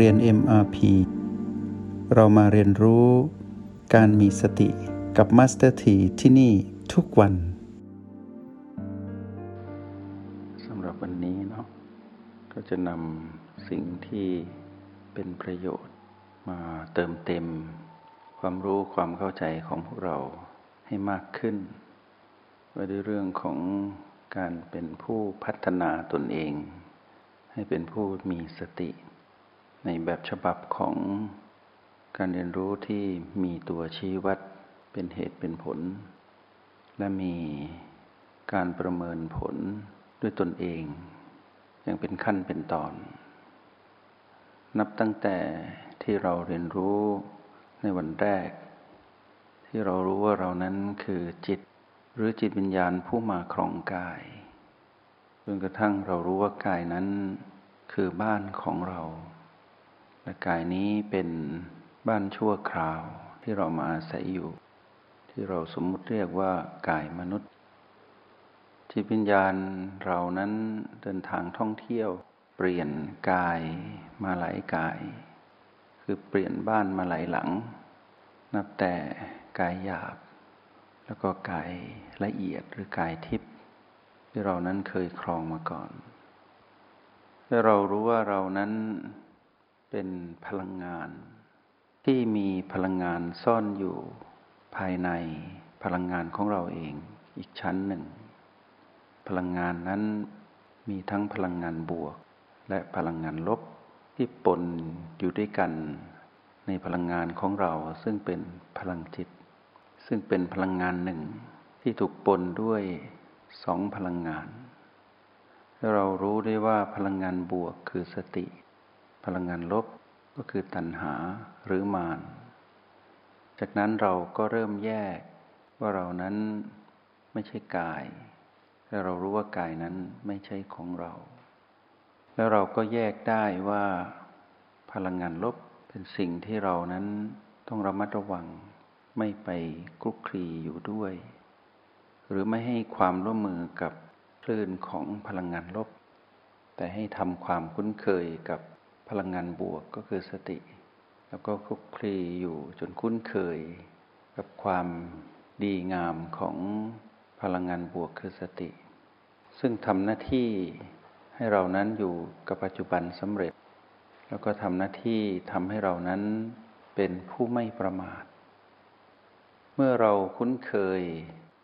เรียน MRP เรามาเรียนรู้การมีสติกับ Master T ที่ที่นี่ทุกวันสำหรับวันนี้เนาะก็จะนำสิ่งที่เป็นประโยชน์มาเติมเต็ม ความรู้ความเข้าใจของพวกเราให้มากขึ้นว่าด้วยเรื่องของการเป็นผู้พัฒนาตนเอง ให้เป็นผู้มีสติ ในแบบฉบับของการเรียนรู้ที่มีตัวชี้วัดเป็นเหตุเป็นผล และมีการประเมินผลด้วยตนเอง อย่างเป็นขั้นเป็นตอน นับตั้งแต่ที่เราเรียนรู้ในวันแรก ที่เรารู้ว่าเรานั้นคือจิตหรือจิตวิญญาณผู้มาครองกายจนกระทั่งเรารู้ว่ากายนั้นคือบ้านของเรา และกายนี้เป็นบ้านชั่วคราวที่เรามาอาศัยอยู่ ที่เราสมมุติเรียกว่ากายมนุษย์ จิตวิญญาณเรานั้นเดินทางท่องเที่ยว เปลี่ยนกายมาหลายกาย คือเปลี่ยนบ้านมาหลายหลัง นับแต่กายหยาบ แล้วก็กายละเอียดหรือกายทิพย์ที่เรานั้นเคยครองมาก่อนและเรารู้ว่าเรานั้น เป็นพลังงาน ที่มีพลังงานซ่อนอยู่ภายในพลังงานของเราเองอีกชั้นหนึ่ง พลังงานนั้นมีทั้งพลังงานบวก และพลังงานลบที่ปนอยู่ด้วยกันในพลังงานของเราซึ่งเป็นพลังจิต ซึ่งเป็นพลังงานหนึ่งที่ถูกปนด้วยสองพลังงาน เรารู้ได้ว่าพลังงานบวกคือสติ พลังงานลบก็คือตัณหาหรือมานจากนั้นเราก็เริ่มแยกว่าเรานั้นไม่ใช่กาย และเรารู้ว่ากายนั้นไม่ใช่ของเรา แล้วเราก็แยกได้ว่าพลังงานลบเป็นสิ่งที่เรานั้นต้องระมัดระวัง ไม่ไปคลุกคลีอยู่ด้วย หรือไม่ให้ความร่วมมือกับคลื่นของพลังงานลบ แต่ให้ทำความคุ้นเคยกับ พลังงานบวกก็คือสติ แล้วก็คลุกคลีอยู่จนคุ้นเคย กับความดีงามของพลังงานบวกคือสติ ซึ่งทำหน้าที่ให้เรานั้นอยู่กับปัจจุบันสำเร็จ แล้วก็ทำหน้าที่ทำให้เรานั้นเป็นผู้ไม่ประมาท เมื่อเราคุ้นเคย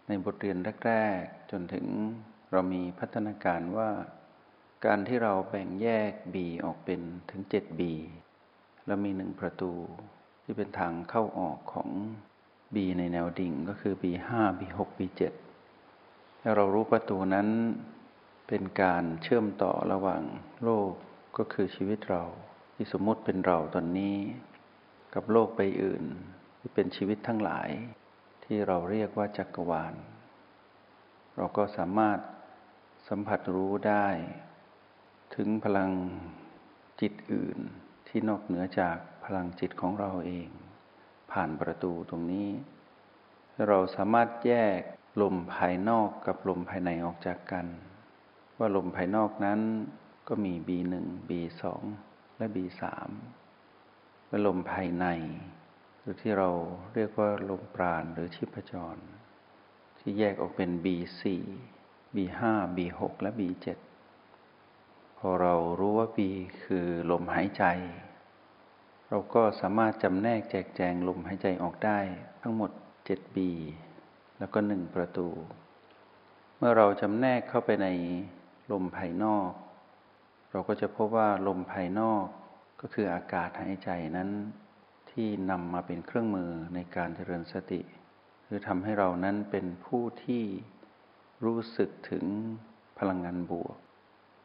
ในบทเรียนแรก ๆ จนถึงเรามีพัฒนาการว่า การที่เราแบ่งแยก B ออกเป็นถึง 7B แล้วมีหนึ่งประตูที่เป็นทางเข้าออกของ B ในแนวดิ่งก็คือ B5 B6 B7 แล้วเรารู้ประตูนั้นเป็นการเชื่อมต่อระหว่างโลกก็คือชีวิตเรา ที่สมมติเป็นเราตอนนี้ กับโลกใบอื่น ที่เป็นชีวิตทั้งหลาย ที่เราเรียกว่าจักรวาล เราก็สามารถสัมผัสรู้ได้ ถึงพลังจิตอื่นที่นอกเหนือจากพลังจิตของเราเอง ผ่านประตูตรงนี้ เราสามารถแยกลมภายนอกกับลมภายในออกจากกัน ว่าลมภายนอกนั้นก็มี B1 B2 และ B3 และลมภายใน หรือที่เราเรียกว่าลมปราณหรือชิพจร ที่แยกออกเป็น B4 B5 B6 และ B7 พอเรารู้ว่า B คือลมหายใจ เราก็สามารถจำแนกแจกแจงลมหายใจออกได้ ทั้งหมด 7B แล้วก็หนึ่งประตู เมื่อเราจำแนกเข้าไปในลมภายนอก เราก็จะพบว่าลมภายนอกก็คืออากาศหายใจนั้นที่นำมาเป็นเครื่องมือในการเจริญสติหรือทำให้เรานั้นเป็นผู้ที่รู้สึกถึงพลังงานบวก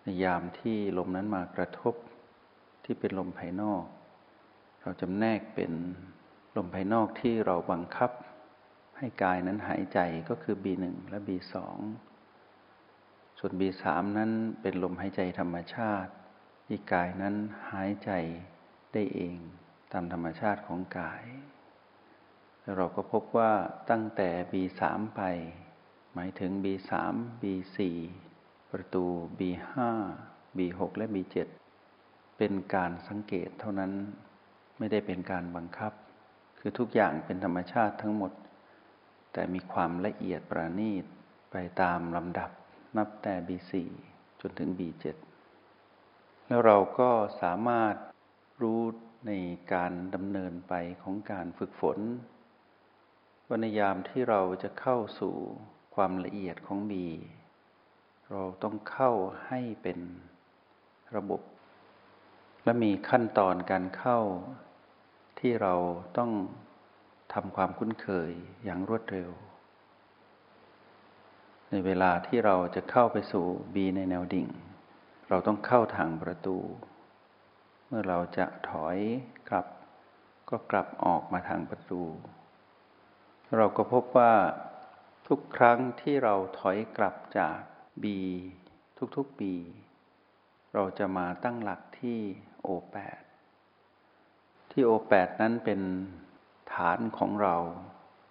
ในยามที่ลมนั้นมากระทบที่เป็นลมภายนอก เราจำแนกเป็นลมภายนอกที่เราบังคับ ให้กายนั้นหายใจก็คือ B1 และ B2 ส่วน B3 นั้นเป็นลมหายใจธรรมชาติ ที่กายนั้นหายใจได้เองตามธรรมชาติของกายแล้วเราก็พบว่าตั้งแต่ B3 ไป หมายถึง B3 B4 ประตู B5 B6 และ B7 เป็นการสังเกตเท่านั้นไม่ได้เป็นการบังคับ คือทุกอย่างเป็นธรรมชาติทั้งหมด แต่มีความละเอียดประณีตไปตามลำดับนับแต่ B4 จนถึง B7 แล้วเราก็สามารถรู้ในการดำเนินไปของการฝึกฝนวันยามที่เราจะเข้าสู่ความละเอียดของบี เราต้องเข้าให้เป็นระบบ และมีขั้นตอนการเข้าที่เราต้องทำความคุ้นเคยอย่างรวดเร็ว ในเวลาที่เราจะเข้าไปสู่บีในแนวดิ่ง เราต้องเข้าทางประตู เมื่อเราจะถอยกลับ ก็กลับออกมาทางประตู เราก็พบว่าทุกครั้งที่เราถอยกลับจาก บีทุกๆปี เราจะมาตั้งหลักที่โอแปดที่โอแปดนั้นเป็นฐานของเรา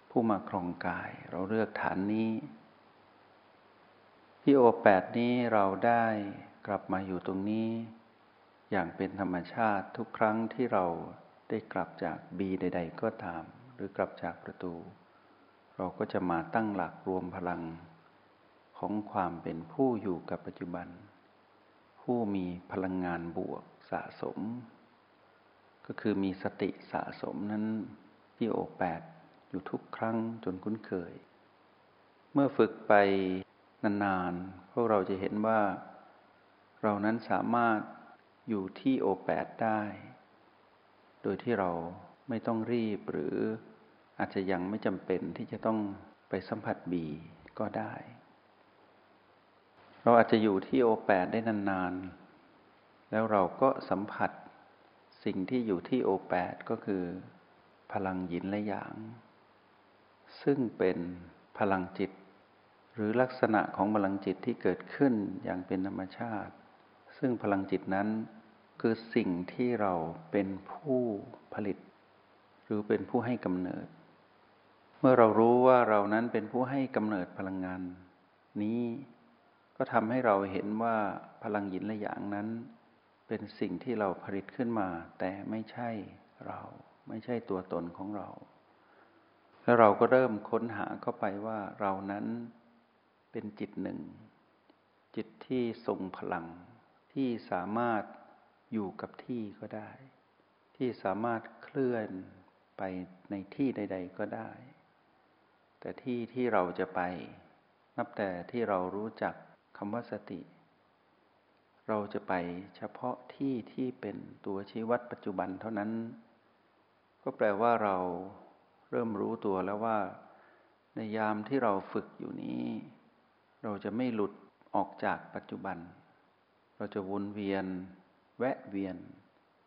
ผู้มาครองกาย เราเลือกฐานนี้ ที่โอแปดนี้เราได้กลับมาอยู่ตรงนี้ อย่างเป็นธรรมชาติทุกครั้งที่เราได้กลับจากบีใด ๆ ก็ตาม หรือกลับจากประตู เราก็จะมาตั้งหลักรวมพลัง ของความเป็นผู้อยู่กับปัจจุบัน ผู้มีพลังงานบวกสะสม ก็คือมีสติสะสมนั้นที่โอแปดอยู่ทุกครั้งจนคุ้นเคย เมื่อฝึกไปนานๆพวกเราจะเห็นว่า เรานั้นสามารถอยู่ที่โอแปดได้ โดยที่เราไม่ต้องรีบหรืออาจจะยังไม่จำเป็นที่จะต้องไปสัมผัสบีก็ได้ เราอาจจะอยู่ที่โอแปดได้นานๆ แล้วเราก็สัมผัสสิ่งที่อยู่ที่โอแปดก็คือ พลังหยินและหยาง ซึ่งเป็นพลังจิต หรือลักษณะของพลังจิตที่เกิดขึ้นอย่างเป็นธรรมชาติ ซึ่งพลังจิตนั้นคือสิ่งที่เราเป็นผู้ผลิต หรือเป็นผู้ให้กำเนิด เมื่อเรารู้ว่าเรานั้นเป็นผู้ให้กำเนิดพลังงาน นี้ ก็ทำให้เราเห็นว่าพลังหยินและหยางนั้น เป็นสิ่งที่เราผลิตขึ้นมา แต่ไม่ใช่เราไม่ใช่ตัวตนของเรา แล้วเราก็เริ่มค้นหาเข้าไปว่าเรานั้นเป็นจิตหนึ่ง จิตที่ทรงพลัง ที่สามารถอยู่กับที่ก็ได้ ที่สามารถเคลื่อนไปในที่ใด ๆ ก็ได้ แต่ที่ที่เราจะไป นับแต่ที่เรารู้จัก คำว่าสติ เราจะไปเฉพาะที่ที่เป็นตัวชี้วัดปัจจุบันเท่านั้น ก็แปลว่าเราเริ่มรู้ตัวแล้วว่า ในยามที่เราฝึกอยู่นี้ เราจะไม่หลุดออกจากปัจจุบัน เราจะวนเวียน แวะเวียน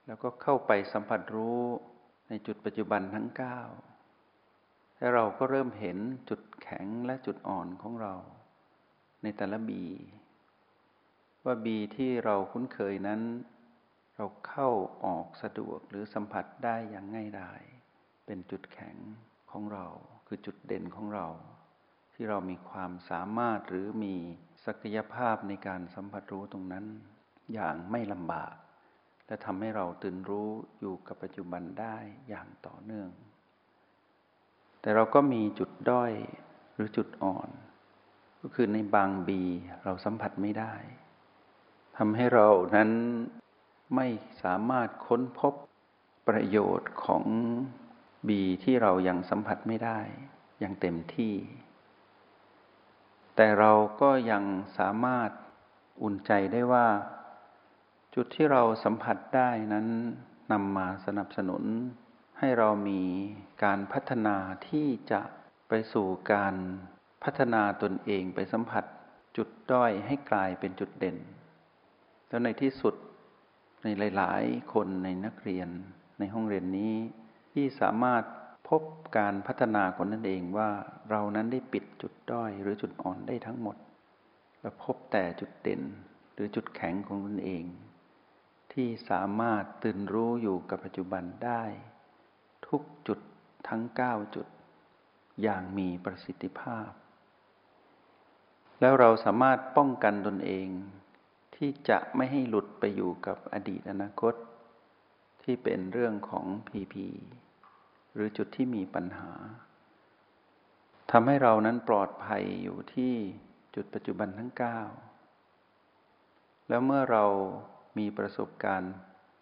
แล้วก็เข้าไปสัมผัสรู้ในจุดปัจจุบันทั้งเก้าและเราก็เริ่มเห็นจุดแข็งและจุดอ่อนของเรา ในแต่ละบี ว่าบีที่เราคุ้นเคยนั้น เราเข้าออกสะดวกหรือสัมผัสได้อย่างง่ายดาย เป็นจุดแข็งของเรา คือจุดเด่นของเรา ที่เรามีความสามารถหรือมีศักยภาพในการสัมผัสรู้ตรงนั้น อย่างไม่ลำบาก และทำให้เราตื่นรู้อยู่กับปัจจุบันได้อย่างต่อเนื่อง แต่เราก็มีจุดด้อยหรือจุดอ่อน ก็คือในบางบีเราสัมผัสไม่ได้ทำให้เรานั้นไม่สามารถค้นพบประโยชน์ของบีที่เรายังสัมผัสไม่ได้อย่างเต็มที่ แต่เราก็ยังสามารถอุ่นใจได้ว่า จุดที่เราสัมผัสได้นั้นนำมาสนับสนุน ให้เรามีการพัฒนาที่จะไปสู่การ พัฒนาตนเองไปสัมผัสจุดด้อยให้กลายเป็นจุดเด่น แล้วในที่สุดในหลาย ๆ คนในนักเรียนในห้องเรียนนี้ ที่สามารถพบการพัฒนาคนนั่นเองว่าเรานั้นได้ปิดจุดด้อยหรือจุดอ่อนได้ทั้งหมด และพบแต่จุดเด่นหรือจุดแข็งของตนเอง ที่สามารถตื่นรู้อยู่กับปัจจุบันได้ ทุกจุดทั้ง 9 จุด อย่างมีประสิทธิภาพ แล้วเราสามารถป้องกันตนเอง ที่จะไม่ให้หลุดไปอยู่กับอดีตอนาคต ที่เป็นเรื่องของพีพีหรือจุดที่มีปัญหาทำให้เรานั้นปลอดภัยอยู่ที่จุดปัจจุบันทั้ง 9 แล้วเมื่อเรามีประสบการณ์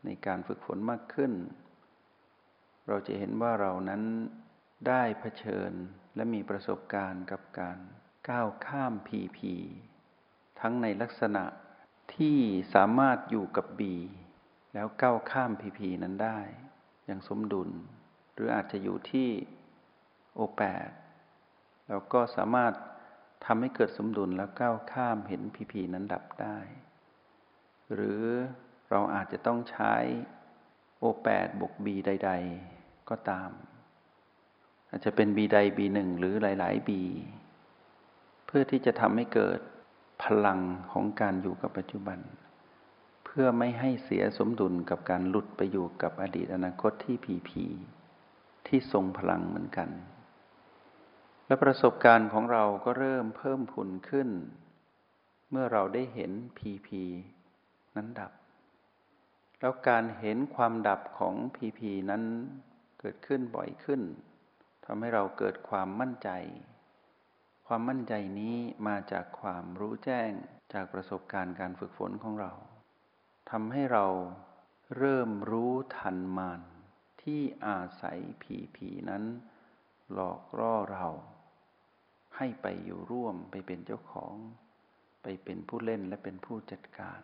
ในการฝึกฝนมากขึ้น เราจะเห็นว่าเรานั้นได้เผชิญและมีประสบการณ์กับการ ก้าวข้ามพีพีทั้งในลักษณะที่สามารถอยู่กับบีแล้วก้าวข้ามพีพีนั้นได้ อย่างสมดุล หรืออาจจะอยู่ที่โอแปดแล้วก็สามารถทำให้เกิดสมดุลแล้วก้าวข้ามเห็นพีพีนั้นดับได้ หรือเราอาจจะต้องใช้โอแปดบวกบีใด ๆ ก็ตาม อาจจะเป็นบีใดบีหนึ่งหรือหลาย ๆบี เพื่อที่จะทำให้เกิดพลังของการอยู่กับปัจจุบัน เพื่อไม่ให้เสียสมดุลกับการหลุดไปอยู่กับอดีตอนาคตที่ผีผีที่ทรงพลังเหมือนกัน และประสบการณ์ของเราก็เริ่มเพิ่มพูนขึ้น เมื่อเราได้เห็นผีผีนั้นดับ แล้วการเห็นความดับของผีผีนั้นเกิดขึ้นบ่อยขึ้นทำให้เราเกิดความมั่นใจ ความมั่นใจนี้มาจากความรู้แจ้งจากประสบการณ์การฝึกฝนของเราทำให้เราเริ่มรู้ทันมานที่อาศัยผีผีนั้น หลอกล่อเรา ให้ไปอยู่ร่วมไปเป็นเจ้าของ ไปเป็นผู้เล่นและเป็นผู้จัดการ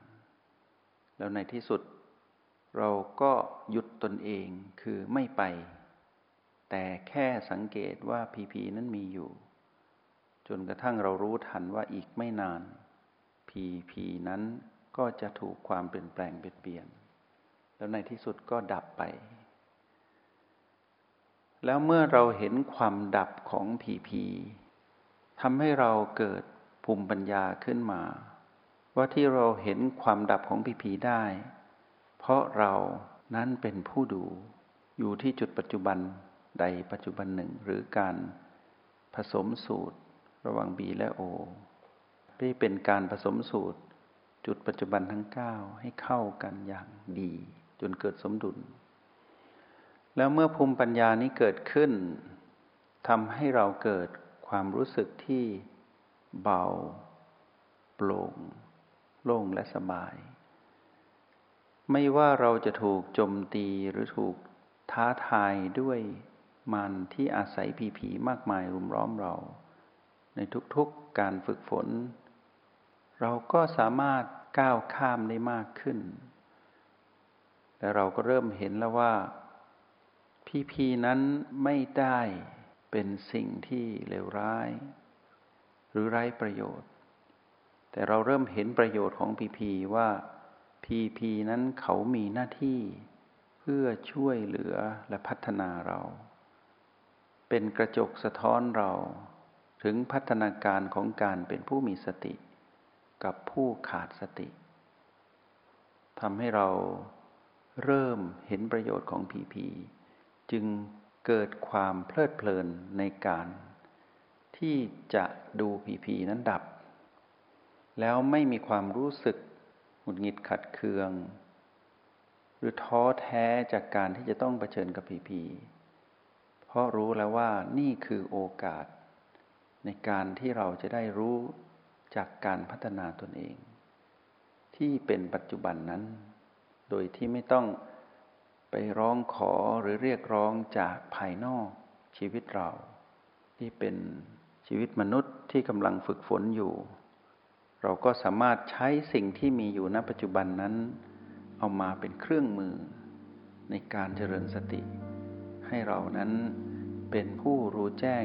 แล้วในที่สุด เราก็หยุดตนเองคือไม่ไป แต่แค่สังเกตว่าผีผีนั้นมีอยู่ จนกระทั่งเรารู้ทันว่าอีกไม่นานพีพีนั้นก็จะถูกความเปลี่ยนแปลงเปลี่ยน แล้วในที่สุดก็ดับไป แล้วเมื่อเราเห็นความดับของผีพีทำให้เราเกิดภูมิปัญญาขึ้นมา ว่าที่เราเห็นความดับของผีพีได้ เพราะเรานั้นเป็นผู้ดูอยู่ที่จุดปัจจุบันใดปัจจุบันหนึ่งหรือการผสมสูตร ระหว่าง B และ O ที่เป็นการผสมสูตร จุดปัจจุบันทั้ง 9 ให้เข้ากันอย่างดี จนเกิดสมดุล แล้วเมื่อภูมิปัญญานี้เกิดขึ้นทำให้เราเกิดความรู้สึกที่เบา โปร่ง โล่งและสบาย ไม่ว่าเราจะถูกโจมตีหรือถูกท้าทายด้วยมันที่อาศัยผีผีมากมายรุมร้อมเรา ในทุกๆการฝึกฝน เราก็สามารถก้าวข้ามได้มากขึ้น และเราก็เริ่มเห็นแล้วว่าพีพีนั้นไม่ได้เป็นสิ่งที่เลวร้าย หรือไร้ประโยชน์ แต่เราเริ่มเห็นประโยชน์ของพีพีว่าพีพีนั้นเขามีหน้าที่เพื่อช่วยเหลือและพัฒนาเรา เป็นกระจกสะท้อนเรา ถึงพัฒนาการของการเป็นผู้มีสติ กับผู้ขาดสติทำให้เราเริ่มเห็นประโยชน์ของผีผีจึงเกิดความเพลิดเพลินในการ ที่จะดูผีผีนั้นดับ แล้วไม่มีความรู้สึกหงุดหงิดขัดเคือง หรือท้อแท้จากการที่จะต้องเผชิญกับผีผีเพราะรู้แล้วว่านี่คือโอกาส ในการที่เราจะได้รู้จากการพัฒนาตนเอง ที่เป็นปัจจุบันนั้น โดยที่ไม่ต้องไปร้องขอหรือเรียกร้องจากภายนอกชีวิตเรา ที่เป็นชีวิตมนุษย์ที่กำลังฝึกฝนอยู่ เราก็สามารถใช้สิ่งที่มีอยู่ณปัจจุบันนั้น เอามาเป็นเครื่องมือ ในการเจริญสติ ให้เรานั้นเป็นผู้รู้แจ้ง